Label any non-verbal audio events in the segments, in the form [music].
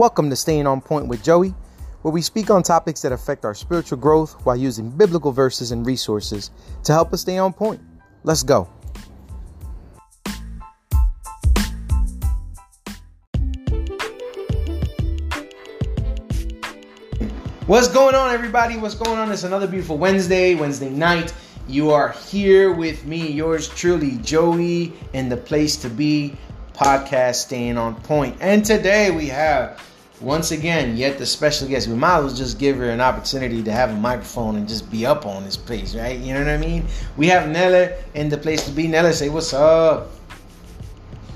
Welcome to Staying on Point with Joey, where we speak on topics that affect our spiritual growth while using biblical verses and resources to help us stay on point. Let's go. What's going on, everybody? What's going on? It's another beautiful Wednesday, Wednesday night. You are here with me, yours truly, Joey, in the place to be podcast, staying on point. And today we have once again, yet the special guest, we might as well just give her an opportunity to have a microphone and just be up on this place, right? You know what I mean? We have Nella in the place to be. Nella, say what's up.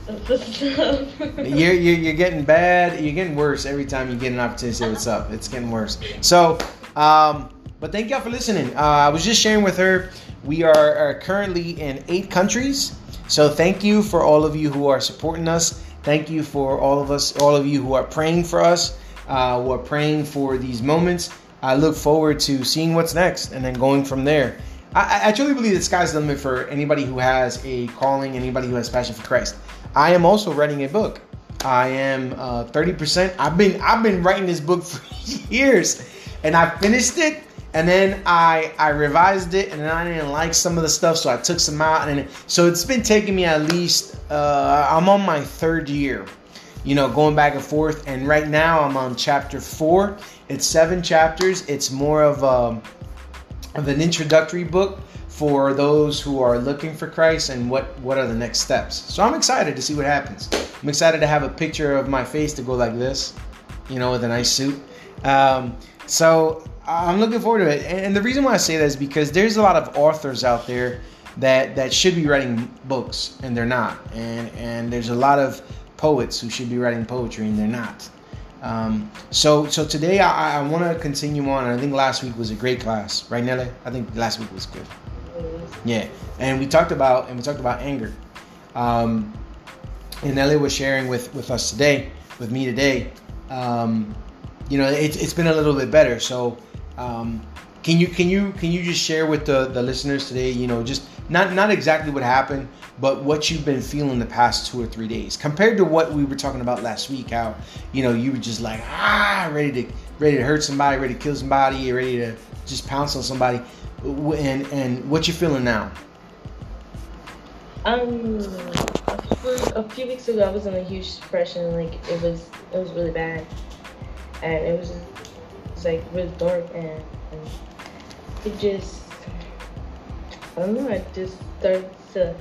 [laughs] you're, you're, you're getting bad. You're getting worse every time you get an opportunity to say what's up. It's getting worse. So, um, but thank y'all for listening. Uh, I was just sharing with her. We are, are currently in eight countries. So thank you for all of you who are supporting us. Thank you for all of us, all of you who are praying for us, uh, who are praying for these moments. I look forward to seeing what's next and then going from there. I, I truly believe the sky's the limit for anybody who has a calling, anybody who has passion for Christ. I am also writing a book. I am uh, 30%. I've been I've been writing this book [laughs] for years, and I finished it and then I I revised it, and then I didn't like some of the stuff, so I took some out, and so it's been taking me at least uh, I'm on my third year, you know, going back and forth, and right now I'm on chapter four. It's seven chapters. It's more of um, of an introductory book for those who are looking for Christ and what what are the next steps. So I'm excited to see what happens. I'm excited to have a picture of my face to go like this, you know, with a nice suit. Um, so I'm looking forward to it. And the reason why I say that is because there's a lot of authors out there that that should be writing books and they're not. And and there's a lot of poets who should be writing poetry and they're not. Um, so so today I, I want to continue on. I think last week was a great class, right, Nelly? I think last week was good. Yeah, and we talked about and we talked about anger. Um, and Nelly was sharing with with us today, with me today. Um, you know, it, it's been a little bit better. So um, can you can you can you just share with the, the listeners today? You know, just not not exactly what happened, but what you've been feeling the past two or three days compared to what we were talking about last week. How you know you were just like ah ready to ready to hurt somebody, ready to kill somebody, ready to just pounce on somebody, and and what you're feeling now? Um, a few weeks ago, I was in a huge depression. Like it was it was really bad, and it was like really dark and, and it just I don't know. I just started to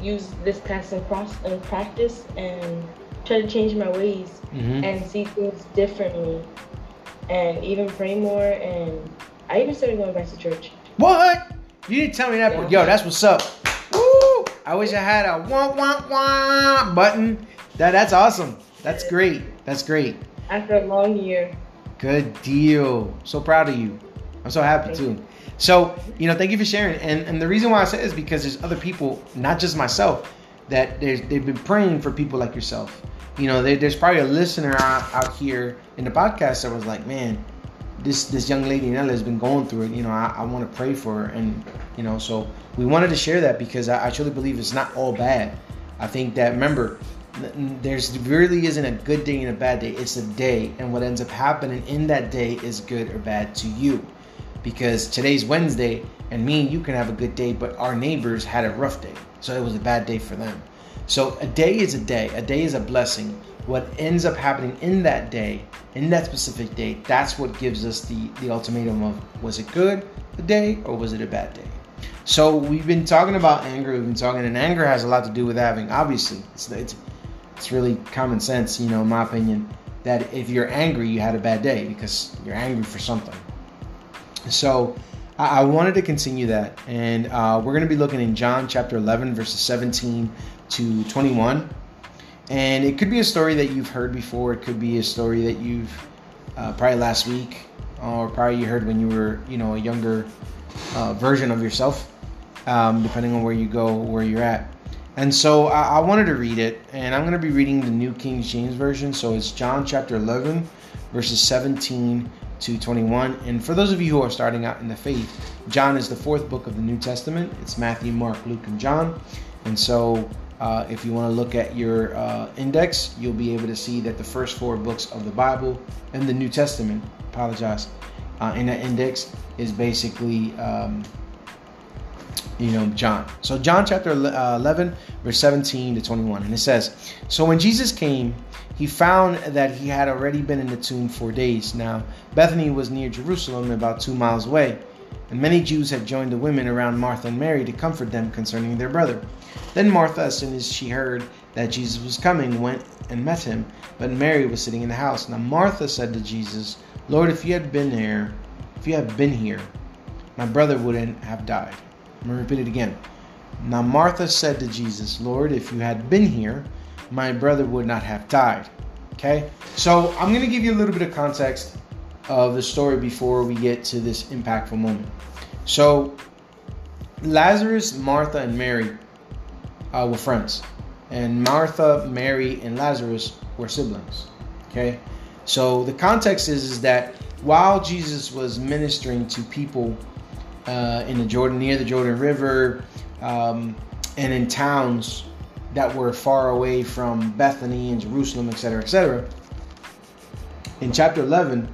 use this past and cross and practice and try to change my ways mm-hmm. and see things differently and even pray more and I even started going back to church. What? You didn't tell me that, yeah. but yo, that's what's up. Woo! I wish I had a wah wah wah button. That that's awesome. That's great. That's great. After a long year. Good deal. So proud of you. I'm so happy too. So, you know, thank you for sharing. And and the reason why I say is because there's other people, not just myself, that they've been praying for people like yourself. You know, there's probably a listener out, out here in the podcast that was like, man, this this young lady Nella has been going through it. You know, I, I want to pray for her, and you know, so we wanted to share that because I, I truly believe it's not all bad. I think that remember there's really isn't a good day and a bad day. It's a day, and what ends up happening in that day is good or bad to you. Because today's Wednesday, and me and you can have a good day, but our neighbors had a rough day, so it was a bad day for them. So a day is a day. A day is a blessing. What ends up happening in that day, in that specific day, that's what gives us the the ultimatum of was it good the day or was it a bad day? So we've been talking about anger. We've been talking, and anger has a lot to do with having. Obviously, it's, it's it's really common sense, you know, in my opinion, that if you're angry, you had a bad day because you're angry for something. So I, I wanted to continue that, and uh, we're going to be looking in John chapter 11, verses 17 to 21. And it could be a story that you've heard before. It could be a story that you've uh, probably last week, or probably you heard when you were, you know, a younger uh, version of yourself, um, depending on where you go, where you're at. And so I, I wanted to read it, and I'm going to be reading the New King James Version. So it's John chapter 11, verses 17 to 21. And for those of you who are starting out in the faith, John is the fourth book of the New Testament. It's Matthew, Mark, Luke, and John. And so Uh, if you want to look at your uh, index, you'll be able to see that the first four books of the Bible and the New Testament, apologize, uh, in that index is basically, um, you know, John. So John chapter uh, 11, verse 17 to 21. And it says, So when Jesus came, he found that he had already been in the tomb four days. Now, Bethany was near Jerusalem, about two miles away. And many Jews had joined the women around Martha and Mary to comfort them concerning their brother. Then Martha, as soon as she heard that Jesus was coming, went and met him, but Mary was sitting in the house. Now Martha said to Jesus, Lord, if you had been here, if you had been here, my brother wouldn't have died. Going to repeat it again. Now Martha said to Jesus, Lord, if you had been here, my brother would not have died. Okay? So I'm going to give you a little bit of context of the story before we get to this impactful moment. So Lazarus, Martha, and Mary uh, were friends, and Martha, Mary, and Lazarus were siblings. Okay, so the context is is that while Jesus was ministering to people uh, in the Jordan, near the Jordan River, um, and in towns that were far away from Bethany and Jerusalem, etc., etc. In chapter 11,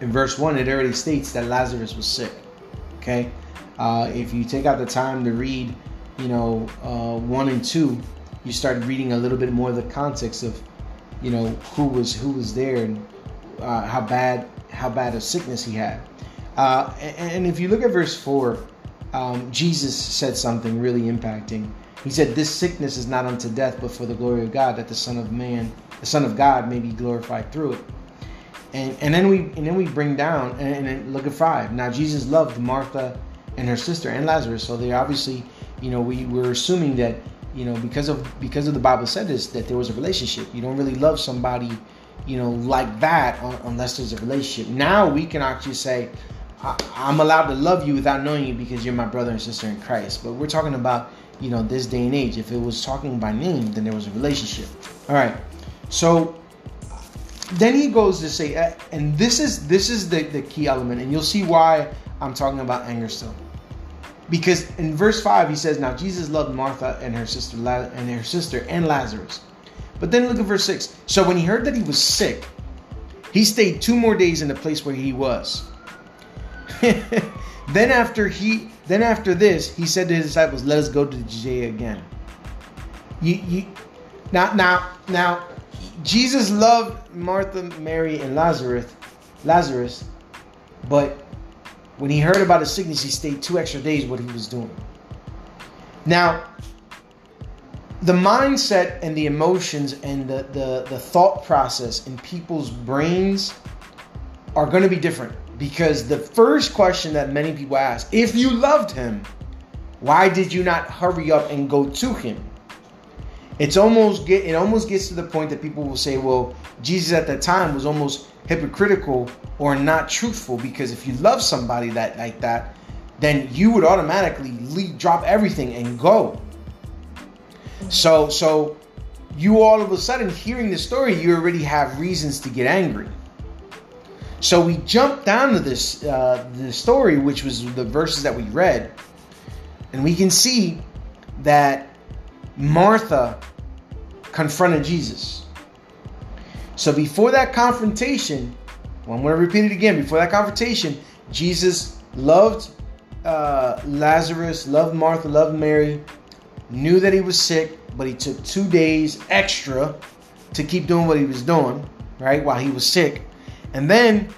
in verse 1, it already states that Lazarus was sick. Okay, uh, if you take out the time to read you know, uh, one and two, you start reading a little bit more of the context of, you know, who was who was there and uh, how bad how bad a sickness he had. Uh, and, if you look at verse four, um, Jesus said something really impacting. He said, "This sickness is not unto death, but for the glory of God, that the Son of Man, the Son of God, may be glorified through it." And and then we and then we bring down and, and look at five. Now Jesus loved Martha and her sister and Lazarus, so they obviously you know, we were assuming that, you know, because of because of the Bible said this, that there was a relationship. You don't really love somebody, you know, like that unless there's a relationship. Now we can actually say, I'm allowed to love you without knowing you because you're my brother and sister in Christ. But we're talking about, you know, this day and age. If it was talking by name, then there was a relationship. All right. So then he goes to say, uh, and this is this is the, the key element, and you'll see why I'm talking about anger still. Because in verse 5 he says, Now Jesus loved Martha and her sister and her sister and Lazarus. But then look at verse 6. So when he heard that he was sick, he stayed two more days in the place where he was. [laughs] then after he then after this, he said to his disciples, Let us go to Judea again. You, you now now now Jesus loved Martha, Mary, and Lazarus, Lazarus, but when he heard about his sickness, he stayed two extra days what he was doing. Now, the mindset and the emotions and the, the, the thought process in people's brains are going to be different because the first question that many people ask if you loved him, why did you not hurry up and go to him? It's almost get it almost gets to the point that people will say, well, Jesus at that time was almost hypocritical or not truthful because if you love somebody that like that, then you would automatically leave, drop everything and go. So so you all of a sudden hearing the story, you already have reasons to get angry. So we jump down to this uh, the story, which was the verses that we read, and we can see that Martha confronted Jesus. So before that confrontation, well, I'm going to repeat it again. Before that confrontation, Jesus loved uh, Lazarus, loved Martha, loved Mary, knew that he was sick, but he took two days extra to keep doing what he was doing, right, while he was sick. And then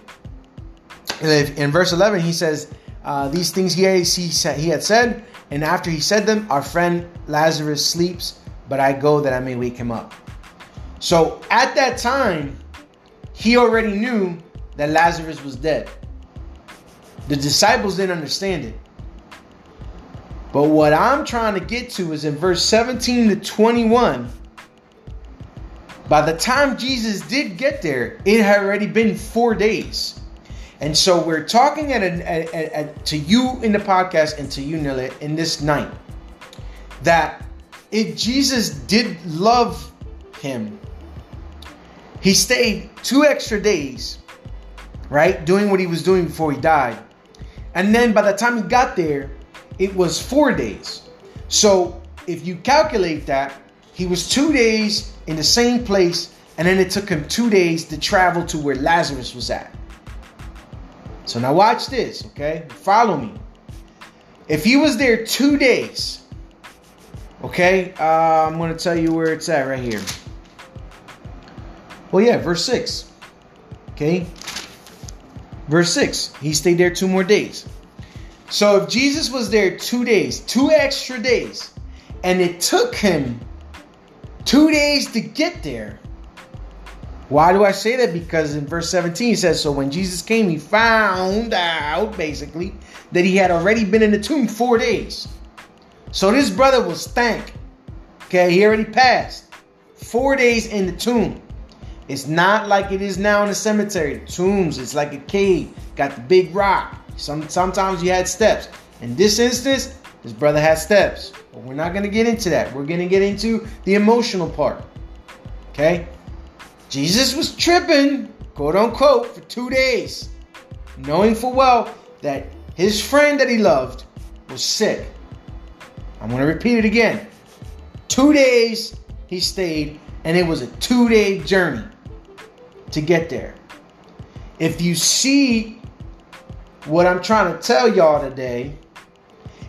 in verse 11, he says, uh, These things he, he had said, and after he said them, our friend Lazarus sleeps, but I go that I may wake him up. So at that time, he already knew that Lazarus was dead. The disciples didn't understand it. But what I'm trying to get to is in verse 17 to 21. By the time Jesus did get there, it had already been four days. And so we're talking at, at, at to you in the podcast and to you, Nilla, in this night that if Jesus did love him, he stayed two extra days, right, doing what he was doing before he died. And then by the time he got there, it was four days. So if you calculate that, he was two days in the same place, and then it took him two days to travel to where Lazarus was at. So now watch this, okay? Follow me. If he was there two days, okay, uh, I'm going to tell you where it's at right here. Well, yeah, verse 6. Okay? Verse 6. He stayed there two more days. So if Jesus was there two days, two extra days, and it took him two days to get there, why do I say that? Because in verse 17 it says, So when Jesus came, he found out, basically, that he had already been in the tomb four days. So this brother was stank. Okay, he already passed. Four days in the tomb. It's not like it is now in the cemetery. Tombs, it's like a cave. Got the big rock. Some sometimes you had steps. In this instance, this brother had steps. But we're not gonna get into that. We're gonna get into the emotional part. Okay? Jesus was tripping, quote unquote, for two days, knowing full well that his friend that he loved was sick. I'm going to repeat it again. Two days he stayed, and it was a two day journey to get there. If you see what I'm trying to tell y'all today,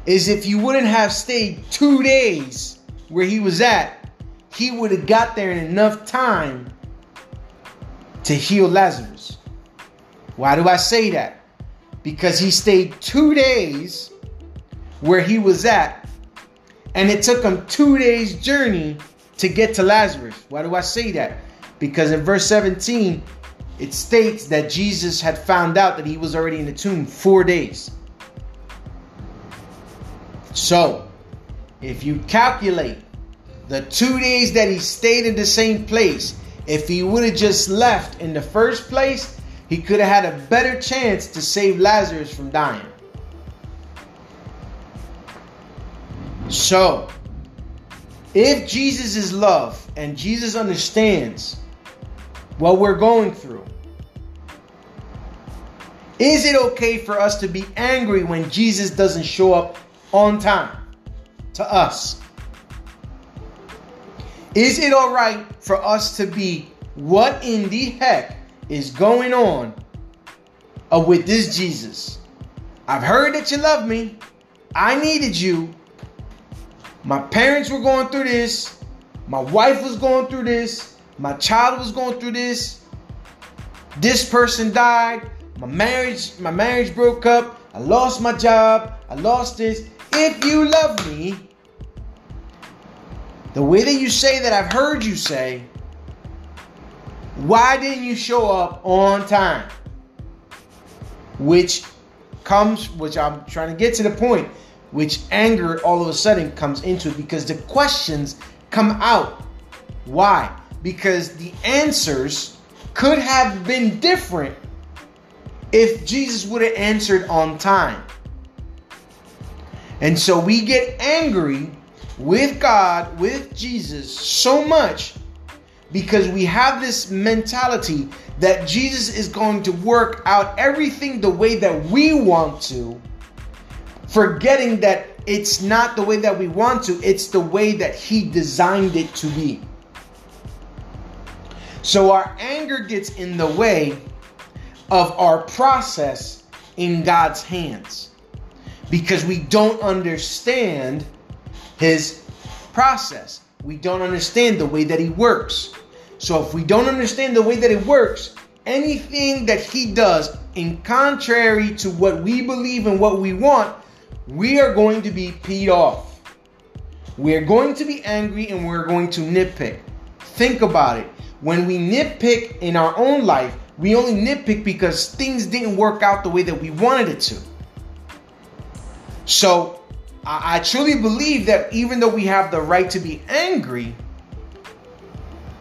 is if you wouldn't have stayed two days where he was at, he would have got there in enough time to heal Lazarus. Why do I say that? Because he stayed two days where he was at, and it took him two days' journey to get to Lazarus. Why do I say that? Because in verse 17, it states that Jesus had found out that he was already in the tomb four days. So, if you calculate the two days that he stayed in the same place if he would have just left in the first place, he could have had a better chance to save Lazarus from dying. So, if Jesus is love and Jesus understands what we're going through, is it okay for us to be angry when Jesus doesn't show up on time to us? Is it all right for us to be what in the heck is going on uh, with this Jesus? I've heard that you love me. I needed you. My parents were going through this. My wife was going through this. My child was going through this. This person died. My marriage, my marriage broke up. I lost my job. I lost this. If you love me, the way that you say that I've heard you say, why didn't you show up on time? Which comes, which I'm trying to get to the point, which anger all of a sudden comes into it because the questions come out. Why? Because the answers could have been different if Jesus would have answered on time. And so we get angry with God, with Jesus, so much because we have this mentality that Jesus is going to work out everything the way that we want to, forgetting that it's not the way that we want to, it's the way that He designed it to be. So our anger gets in the way of our process in God's hands because we don't understand his process. We don't understand the way that he works. So if we don't understand the way that it works, anything that he does in contrary to what we believe and what we want, we are going to be peed off. We are going to be angry and we're going to nitpick. Think about it. When we nitpick in our own life, we only nitpick because things didn't work out the way that we wanted it to. So I, I truly believe that even though we have the right to be angry,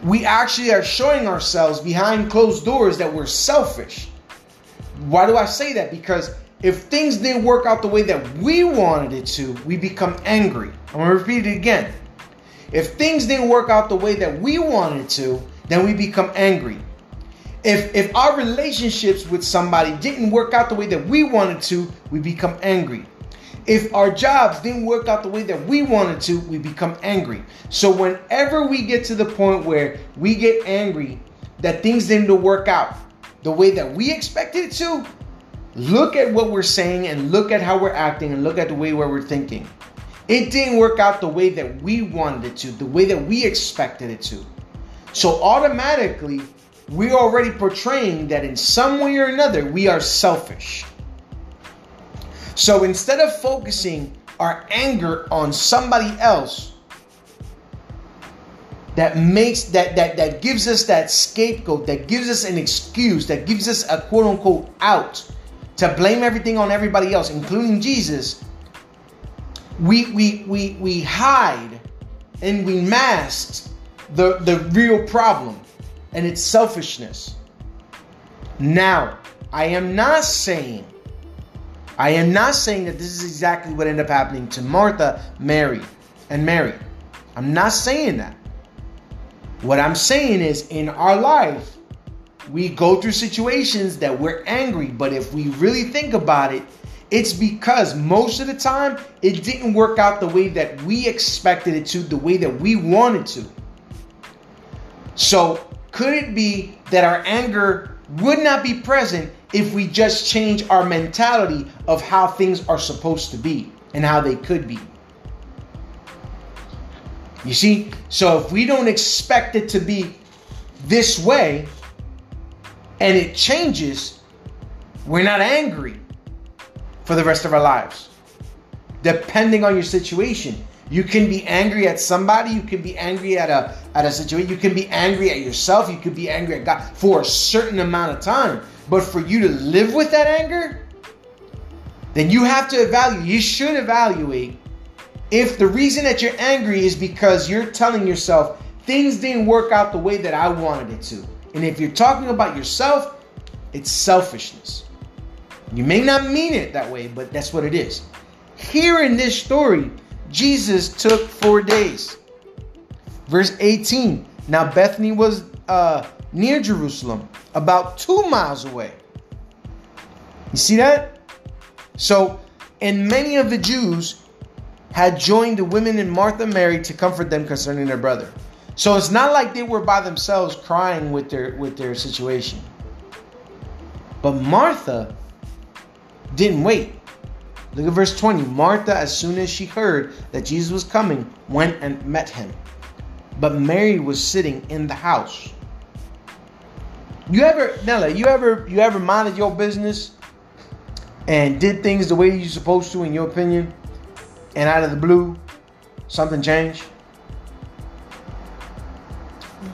we actually are showing ourselves behind closed doors that we're selfish. Why do I say that? Because if things didn't work out the way that we wanted it to, we become angry. I'm gonna repeat it again. If things didn't work out the way that we wanted to, then we become angry. If if our relationships with somebody didn't work out the way that we wanted to, we become angry. If our jobs didn't work out the way that we wanted to, we become angry. So whenever we get to the point where we get angry that things didn't work out the way that we expected it to, look at what we're saying and look at how we're acting and look at the way where we're thinking. It didn't work out the way that we wanted it to, the way that we expected it to. So automatically, we're already portraying that in some way or another we are selfish. So instead of focusing our anger on somebody else that makes that that that gives us that scapegoat, that gives us an excuse, that gives us a quote unquote out to blame everything on everybody else, including Jesus, we we we we hide and we mask the the real problem and it's selfishness. Now, I am not saying I am not saying that this is exactly what ended up happening to Martha, Mary, and Mary. I'm not saying that. What I'm saying is in our life, we go through situations that we're angry, but if we really think about it, it's because most of the time it didn't work out the way that we expected it to, the way that we wanted to. So, could it be that our anger would not be present if we just change our mentality of how things are supposed to be and how they could be. You see? So if we don't expect it to be this way and it changes, we're not angry for the rest of our lives. Depending on your situation. You can be angry at somebody, you can be angry at a at a situation, you can be angry at yourself, you could be angry at God for a certain amount of time. But for you to live with that anger, then you have to evaluate, you should evaluate if the reason that you're angry is because you're telling yourself things didn't work out the way that I wanted it to. And if you're talking about yourself, it's selfishness. You may not mean it that way, but that's what it is. Here in this story, Jesus took four days. Verse 18. Now Bethany was uh, near Jerusalem, about two miles away. You see that? So, and many of the Jews had joined the women and Martha Mary to comfort them concerning their brother. So it's not like they were by themselves crying with their with their situation. But Martha didn't wait. Look at verse 20. Martha, as soon as she heard that Jesus was coming, went and met him. But Mary was sitting in the house. You ever, Nella, you ever you ever minded your business and did things the way you're supposed to, in your opinion, and out of the blue, something changed?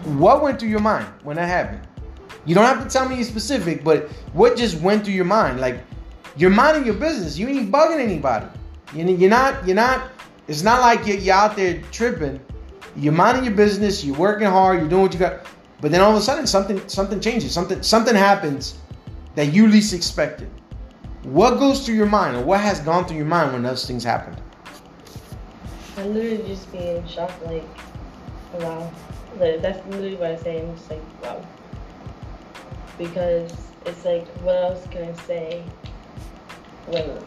What went through your mind when that happened? You don't have to tell me specific, but what just went through your mind? Like you're minding your business. You ain't bugging anybody. You're not. You're not. It's not like you're, out there tripping. You're minding your business. You're working hard. You're doing what you got. But then all of a sudden something something changes. Something something happens that you least expected. What goes through your mind or what has gone through your mind when those things happen? I literally just be in shock, like, wow. That's literally what I say. I'm just like, wow. Because it's like, what else can I say? When,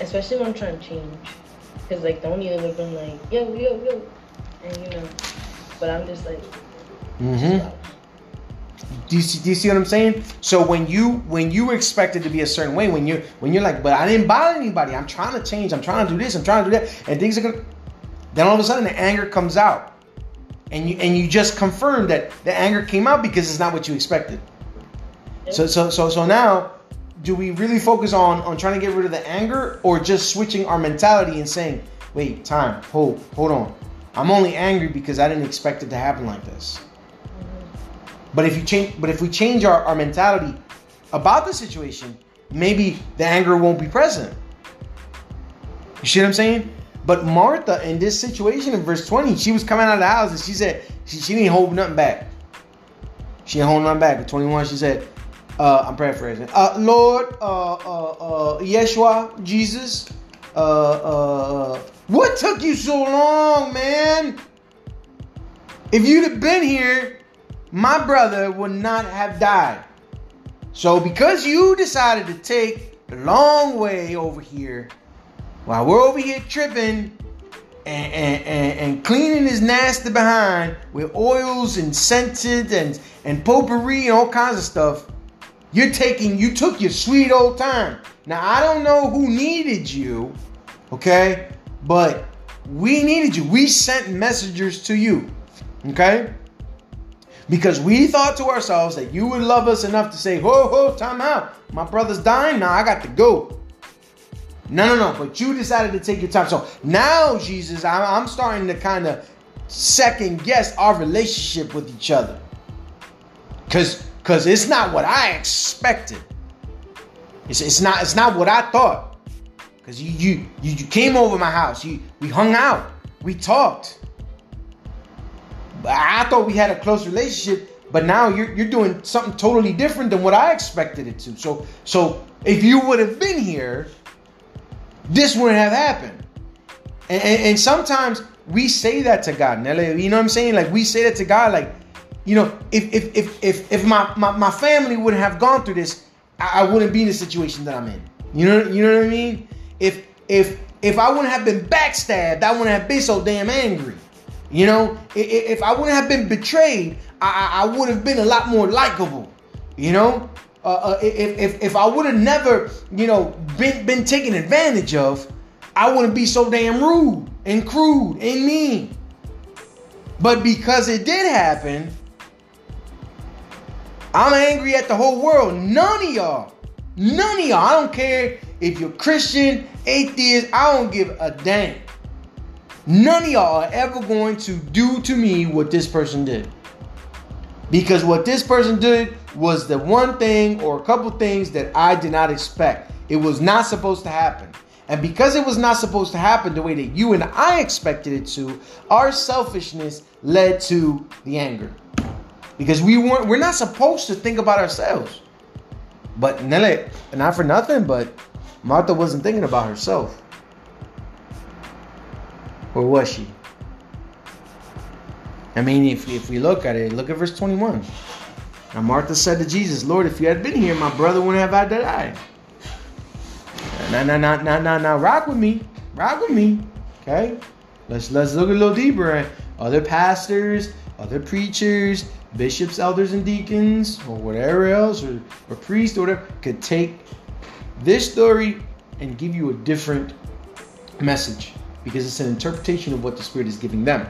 especially when I'm trying to change. Because, like, the only other been like, yo, yo, yo. And, you know, but I'm just like, Mm-hmm. Do you, see, do you see what I'm saying? So when you when you expect it to be a certain way, when you when you're like, but I didn't bother anybody. I'm trying to change. I'm trying to do this. I'm trying to do that, and things are gonna. Then all of a sudden, the anger comes out, and you and you just confirm that the anger came out because it's not what you expected. So so so so now, do we really focus on on trying to get rid of the anger, or just switching our mentality and saying, wait, time, hold, hold on. I'm only angry because I didn't expect it to happen like this. Mm-hmm. But if you change, but if we change our, our mentality about the situation, maybe the anger won't be present. You see what I'm saying? But Martha, in this situation in verse 20, she was coming out of the house and she said, she, she didn't hold nothing back. She didn't hold nothing back. At 21, she said, uh, I'm paraphrasing. Uh, Lord, uh, uh, uh, Yeshua, Jesus, uh, uh, what took you so long, man? If you'd have been here, my brother would not have died. So, because you decided to take the long way over here, while we're over here tripping and, and, and, and cleaning his nasty behind with oils and scented and, and potpourri and all kinds of stuff, you're taking, you took your sweet old time. Now, I don't know who needed you, okay? But we needed you. We sent messengers to you, okay? Because we thought to ourselves that you would love us enough to say, whoa, whoa, time out. My brother's dying. Now I got to go. No, no, no. But you decided to take your time. So now, Jesus, I'm starting to kind of second guess our relationship with each other. Cause, cause it's not what I expected. It's, it's not it's not what I thought. Cause you you you came over my house. You we hung out. We talked. I thought we had a close relationship, but now you're you're doing something totally different than what I expected it to. So so if you would have been here, this wouldn't have happened. And, and, and sometimes we say that to God. You know what I'm saying? Like we say that to God, like, you know, if if if if, if my, my, my family wouldn't have gone through this, I, I wouldn't be in the situation that I'm in. You know, you know what I mean? If if if I wouldn't have been backstabbed, I wouldn't have been so damn angry. You know, if, if I wouldn't have been betrayed, I, I would have been a lot more likable. You know, uh, uh, if, if, if I would have never, you know, been, been taken advantage of, I wouldn't be so damn rude and crude and mean. But because it did happen, I'm angry at the whole world. None of y'all, none of y'all, I don't care if you're Christian, atheist, I don't give a damn. None of y'all are ever going to do to me what this person did. Because what this person did was the one thing or a couple things that I did not expect. It was not supposed to happen. And because it was not supposed to happen the way that you and I expected it to, our selfishness led to the anger. Because we weren't we're not supposed to think about ourselves. But Nelly, not for nothing, but Martha wasn't thinking about herself. Or was she? I mean, if, if we look at it, look at verse 21. Now Martha said to Jesus, Lord, if you had been here, my brother wouldn't have had to die. Now, now, now, now, now, now, rock with me. Rock with me. Okay? Let's let's look a little deeper at other pastors, other preachers, bishops, elders, and deacons, or whatever else, or, or priests, or whatever, could take this story and give you a different message because it's an interpretation of what the Spirit is giving them.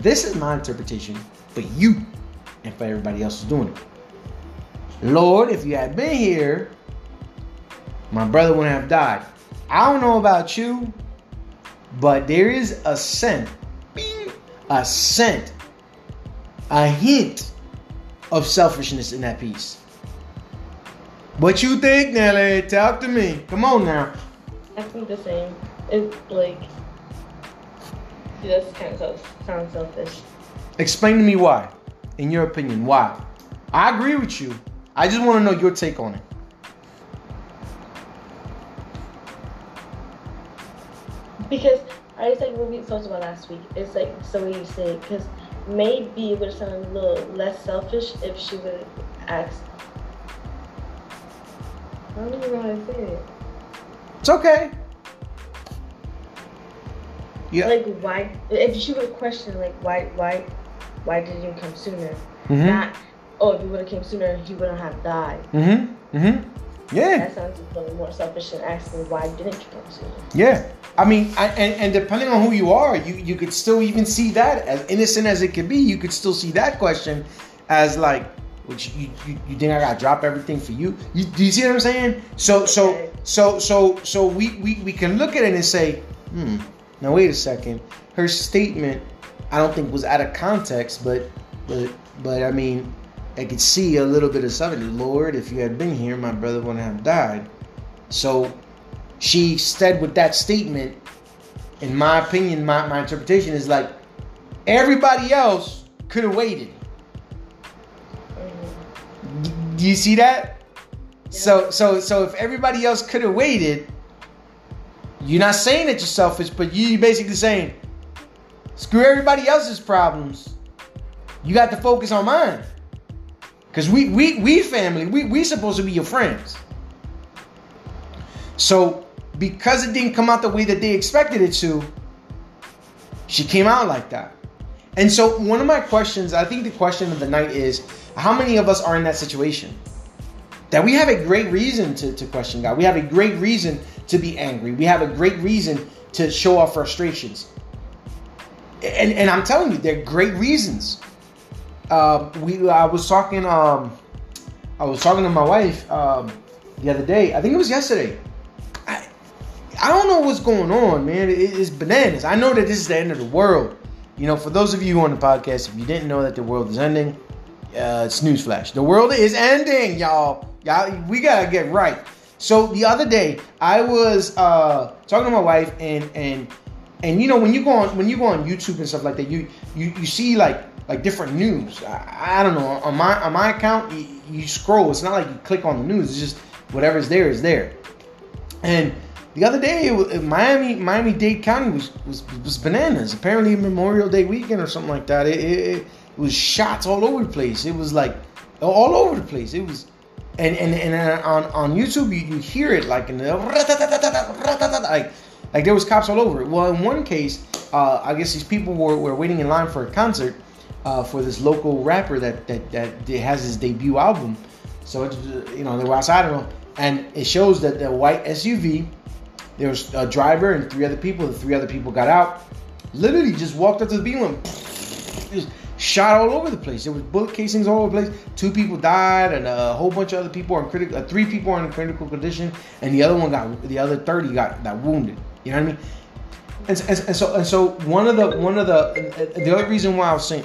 This is my interpretation for you and for everybody else who's doing it. Lord, if you had been here, my brother wouldn't have died. I don't know about you, but there is a scent, a scent, a hint of selfishness in that piece. What you think, Nelly? Talk to me. Come on now. I think the same. It's like that's kind of sounds selfish. Explain to me why, in your opinion, why? I agree with you. I just want to know your take on it. Because I was like what we talked about last week. It's like so what you say because maybe it would have sounded a little less selfish if she would have asked. I don't even know how to say it. It's okay. Yeah. Like why? If she would have questioned, like why, why, why did you come sooner? Mm-hmm. Not, oh, if you would have came sooner, he wouldn't have died. Mm-hmm. Mm-hmm. Yeah. That sounds a little more selfish than asking why didn't you come sooner. Yeah. I mean, I, and, and depending on who you are, you, you could still even see that as innocent as it could be. You could still see that question as like, which you, you, you think I gotta drop everything for you? you? Do you see what I'm saying? So so so so so we, we we can look at it and say, hmm, now wait a second. Her statement, I don't think was out of context, but but but I mean, I could see a little bit of something. Lord, if you had been here, my brother wouldn't have died. So she said with that statement, in my opinion, my, my interpretation is like everybody else could have waited. Do you see that? Yeah. So so so if everybody else could have waited, you're not saying that you're selfish, but you basically saying, screw everybody else's problems. You got to focus on mine. Cause we we we family, we we supposed to be your friends. So because it didn't come out the way that they expected it to, she came out like that. And so, one of my questions, I think the question of the night is how many of us are in that situation? That we have a great reason to, to question God. We have a great reason to be angry. We have a great reason to show our frustrations. And, and I'm telling you, they're great reasons. Uh, we I was talking um, I was talking to my wife um, the other day. I think it was yesterday. I don't know what's going on, man. It, it's bananas. I know that this is the end of the world. You know, for those of you on the podcast, if you didn't know that the world is ending, uh, it's newsflash. The world is ending, y'all. Y'all, we gotta get right. So the other day, I was uh, talking to my wife, and and and you know when you go on when you go on YouTube and stuff like that, you you you see like like different news. I, I don't know on my on my account, you, you scroll. It's not like you click on the news. It's just whatever's there is there. And the other day, Miami Miami Dade County was, was was bananas. Apparently Memorial Day weekend or something like that. It, it, it was shots all over the place. It was like all over the place. It was and and, and on on YouTube you, you hear it like in the like like there was cops all over. Well, in one case, uh, I guess these people were, were waiting in line for a concert uh, for this local rapper that that that has his debut album. So you know they were outside of him, and it shows that the white SUV. There was a driver and three other people. The three other people got out. Literally just walked up to the beam and [laughs] just shot all over the place. There was bullet casings all over the place. Two people died, and a whole bunch of other people are in critical. Uh, three people are in critical condition, and the other one got the other thirty got got wounded. You know what I mean? And, and, and so and so one of the one of the the other reason why I was saying,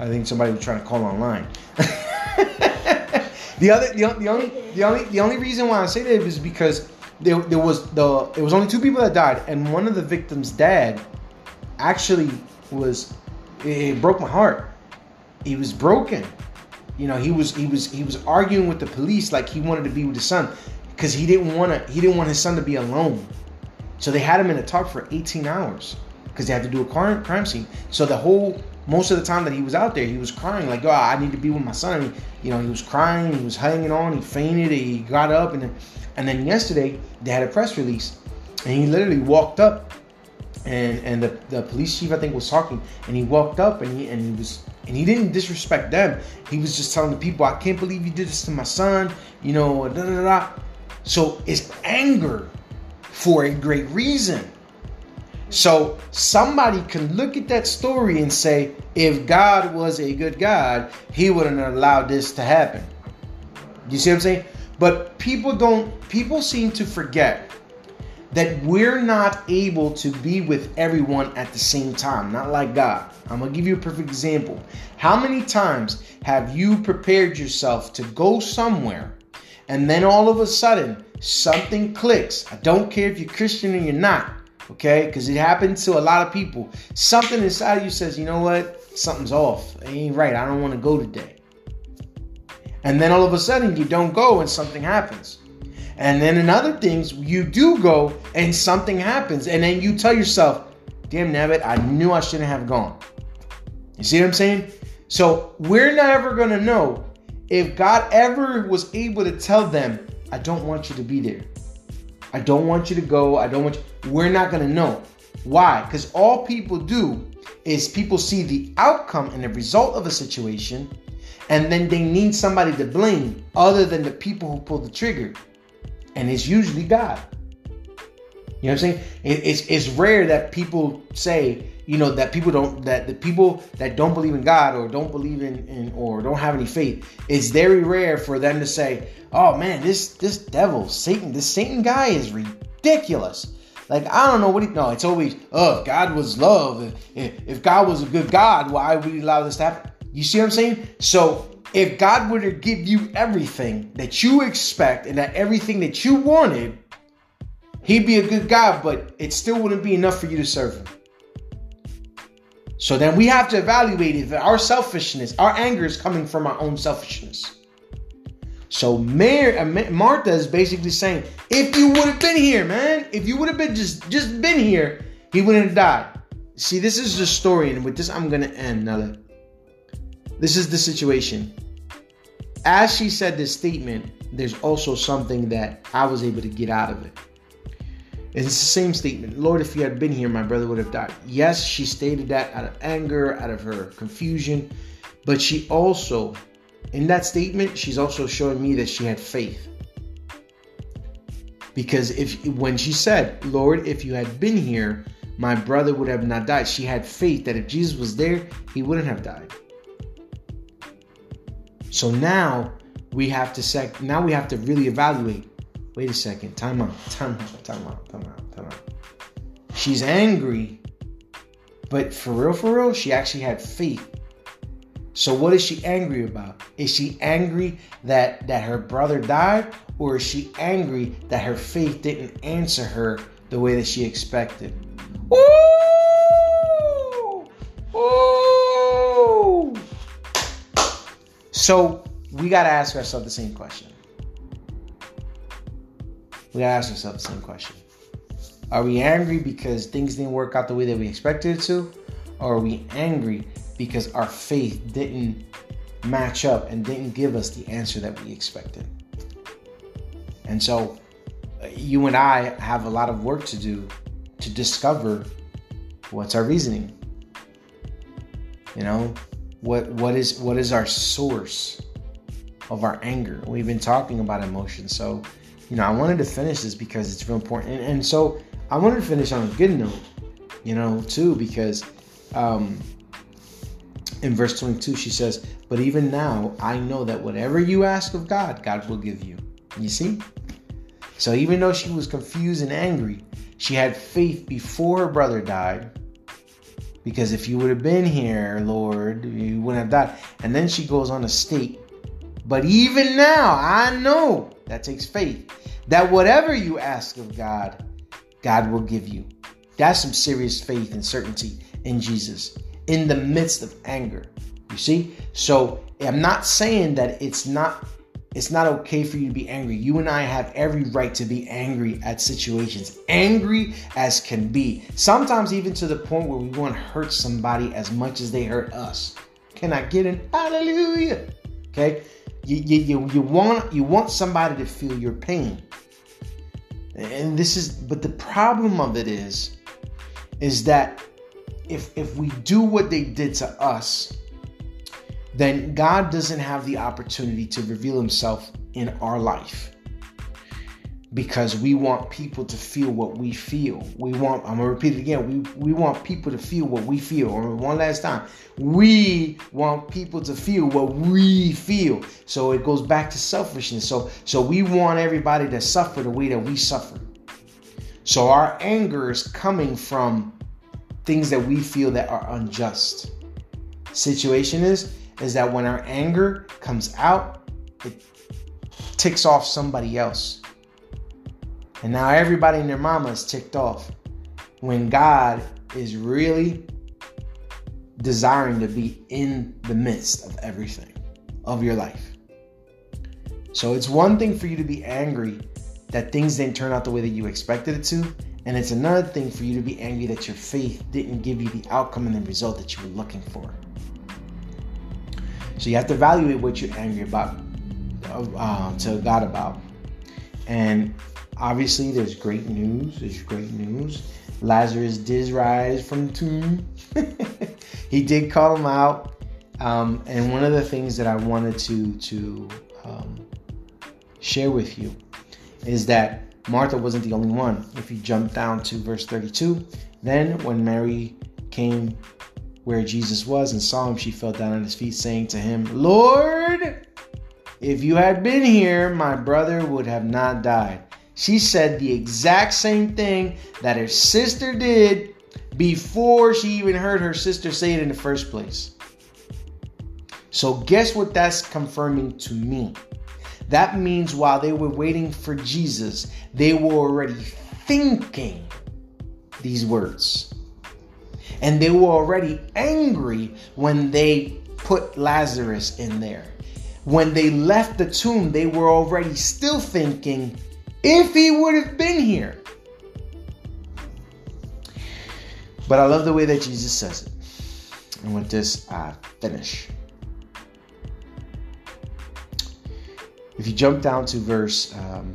I think somebody was trying to call online. [laughs] the other the, the only the only the only reason why I say that is because there, there was the it was only two people that died, and one of the victims' dad actually was it broke my heart. He was broken. You know, he was he was he was arguing with the police like he wanted to be with his son because he didn't want to he didn't want his son to be alone. So they had him in a tub for 18 hours because they had to do a crime, scene. So the whole most of the time that he was out there, he was crying like, "Oh, I need to be with my son." you know, he was crying, he was hanging on, he fainted, he got up, and then, and then yesterday they had a press release, and he literally walked up and and the, the police chief I think was talking, and he walked up and he and he was and he didn't disrespect them. He was just telling the people, "I can't believe you did this to my son," you know, da da da. So it's anger for a great reason. So somebody can look at that story and say, if God was a good God, He wouldn't allow this to happen. You see what I'm saying? But people don't. People seem to forget that we're not able to be with everyone at the same time, not like God. I'm gonna give you a perfect example. How many times have you prepared yourself to go somewhere and then all of a sudden something clicks? I don't care if you're Christian or you're not, okay? Because it happened to a lot of people. Something inside of you says, you know what? Something's off. It ain't right. I don't wanna go today. And then all of a sudden you don't go and something happens. And then in other things, you do go and something happens. And then you tell yourself, damn nabbit, I knew I shouldn't have gone. You see what I'm saying? So we're never going to know if God ever was able to tell them, I don't want you to be there. I don't want you to go. I don't want you. We're not going to know. Why? Because all people do is people see the outcome and the result of a situation, and then they need somebody to blame other than the people who pulled the trigger and it's usually God. You know what I'm saying? It's it's rare that people say, you know, that people don't that the people that don't believe in God or don't believe in, in or don't have any faith. It's very rare for them to say, "Oh man, this this devil, Satan, this Satan guy is ridiculous." Like I don't know what he. No, it's always, "Oh, if God was love. If, if God was a good God, why would He allow this to happen?" You see what I'm saying? So if God were to give you everything that you expect and that everything that you wanted, He'd be a good God, but it still wouldn't be enough for you to serve Him. So then we have to evaluate if our selfishness, our anger is coming from our own selfishness. So Mary, uh, Martha is basically saying, if you would have been here, man, if you would have been just just been here, he wouldn't have died. See, this is the story, and with this, I'm gonna end. Now, this is the situation. As she said this statement, there's also something that I was able to get out of it. It's the same statement. Lord, if you had been here, my brother would have died. Yes, she stated that out of anger, out of her confusion, but she also, in that statement, she's also showing me that she had faith. Because if when she said, Lord, if you had been here, my brother would have not died, she had faith that if Jesus was there, he wouldn't have died. So now we have to sec now we have to really evaluate. Wait a second, time out, time out, time out, time out, time out. She's angry, but for real, for real, she actually had faith. So what is she angry about? Is she angry that that her brother died, or is she angry that her faith didn't answer her the way that she expected? Ooh! Ooh! So we got to ask ourselves the same question. We got to ask ourselves the same question. Are we angry because things didn't work out the way that we expected it to? Or are we angry because our faith didn't match up and didn't give us the answer that we expected? And so uh, you and I have a lot of work to do to discover what's our reasoning. You know, what what is what is our source of our anger? We've been talking about emotions, so you know I wanted to finish this because it's real important, and, and so I wanted to finish on a good note, you know, too, because um, in verse 22 she says, "But even now I know that whatever you ask of God, God will give you." You see? So even though she was confused and angry, she had faith before her brother died because if you would have been here, Lord, you wouldn't have died. And then she goes on to state, but even now, I know that takes faith that whatever you ask of God, God will give you. That's some serious faith and certainty in Jesus in the midst of anger. You see? So I'm not saying that it's not it's not okay for you to be angry. You and I have every right to be angry at situations, angry as can be. Sometimes even to the point where we want to hurt somebody as much as they hurt us. Can I get an hallelujah? Okay, you, you, you, you want you want somebody to feel your pain, and this is. But the problem of it is, is that if if we do what they did to us, then God doesn't have the opportunity to reveal himself in our life. Because we want people to feel what we feel. We want, I'm gonna repeat it again, we, we want people to feel what we feel. Or one last time, we want people to feel what we feel. So it goes back to selfishness. So so we want everybody to suffer the way that we suffer. So our anger is coming from things that we feel that are unjust. Situation is is that when our anger comes out, it ticks off somebody else. And now everybody and their mama is ticked off when God is really desiring to be in the midst of everything of your life. So it's one thing for you to be angry that things didn't turn out the way that you expected it to. And it's another thing for you to be angry that your faith didn't give you the outcome and the result that you were looking for. So you have to evaluate what you're angry about uh, to God about. And obviously, there's great news. There's great news. Lazarus did rise from the tomb. [laughs] he did call him out. Um, and one of the things that I wanted to to um, share with you is that Martha wasn't the only one. If you jump down to verse 32, then when Mary came where Jesus was and saw him, she fell down at his feet, saying to him, Lord, if you had been here, my brother would have not died. She said the exact same thing that her sister did before she even heard her sister say it in the first place. So, guess what that's confirming to me? That means while they were waiting for Jesus, they were already thinking these words. And they were already angry when they put Lazarus in there. When they left the tomb, they were already still thinking, if he would have been here. But I love the way that Jesus says it. And with this, I finish. If you jump down to verse um,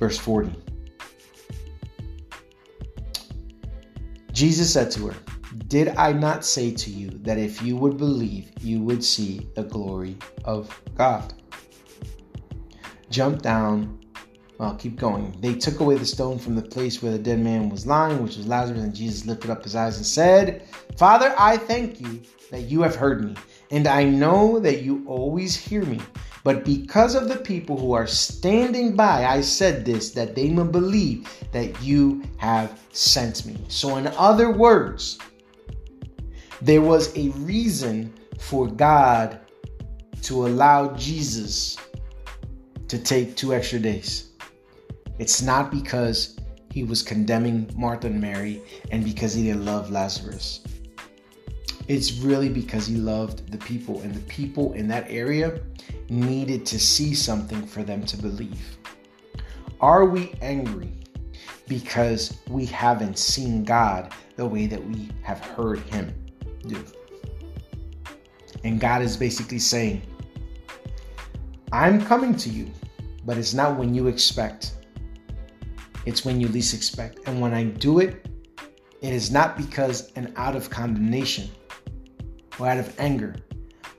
verse 40, Jesus said to her, Did I not say to you that if you would believe, you would see the glory of God? Jump down. Well, keep going. They took away the stone from the place where the dead man was lying, which was Lazarus, and Jesus lifted up his eyes and said, Father, I thank you that you have heard me, and I know that you always hear me. But because of the people who are standing by, I said this that they may believe that you have sent me. So, in other words, there was a reason for God to allow Jesus to take two extra days. It's not because he was condemning Martha and Mary and because he didn't love Lazarus. It's really because he loved the people, and the people in that area needed to see something for them to believe. Are we angry because we haven't seen God the way that we have heard Him do? And God is basically saying, I'm coming to you, but it's not when you expect. It's when you least expect. And when I do it, it is not because and out of condemnation or out of anger.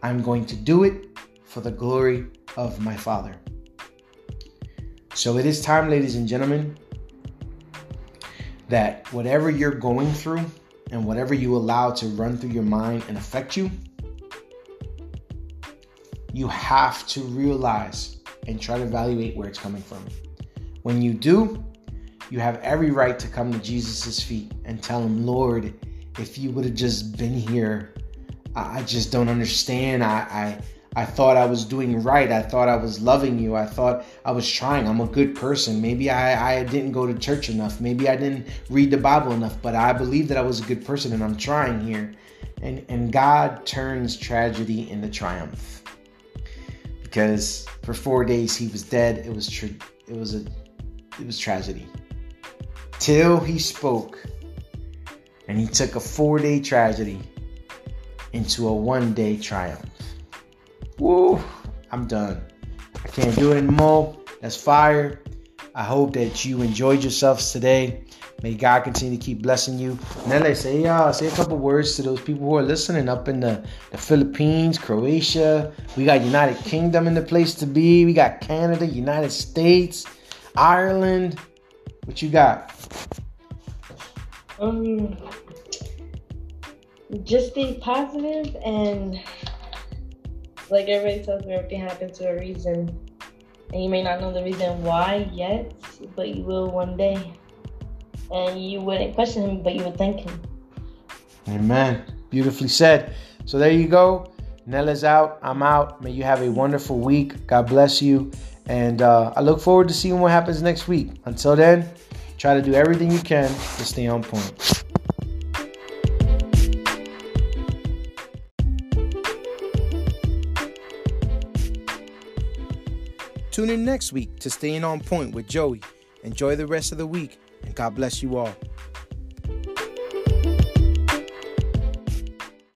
I'm going to do it for the glory of my Father. So it is time, ladies and gentlemen, that whatever you're going through and whatever you allow to run through your mind and affect you, you have to realize and try to evaluate where it's coming from. When you do, you have every right to come to Jesus' feet and tell him, Lord, if you would have just been here, I just don't understand. I, I I thought I was doing right. I thought I was loving you. I thought I was trying. I'm a good person. Maybe I, I didn't go to church enough. Maybe I didn't read the Bible enough, but I believe that I was a good person and I'm trying here. And, and God turns tragedy into triumph. Because for four days he was dead. It was tra- it was a it was tragedy. Till he spoke and he took a four day tragedy into a one day triumph. Woo, I'm done. I can't do it anymore. That's fire. I hope that you enjoyed yourselves today. May God continue to keep blessing you. Nele, say uh, say a couple words to those people who are listening up in the, the Philippines, Croatia. We got United Kingdom in the place to be. We got Canada, United States, Ireland. What you got? Um, just stay positive and like everybody tells me, everything happens for a reason. And you may not know the reason why yet, but you will one day. And you wouldn't question him, but you would thank him. Amen. Beautifully said. So there you go. Nella's out. I'm out. May you have a wonderful week. God bless you. And uh, I look forward to seeing what happens next week. Until then, try to do everything you can to stay on point. Tune in next week to Staying On Point with Joey. Enjoy the rest of the week, and God bless you all.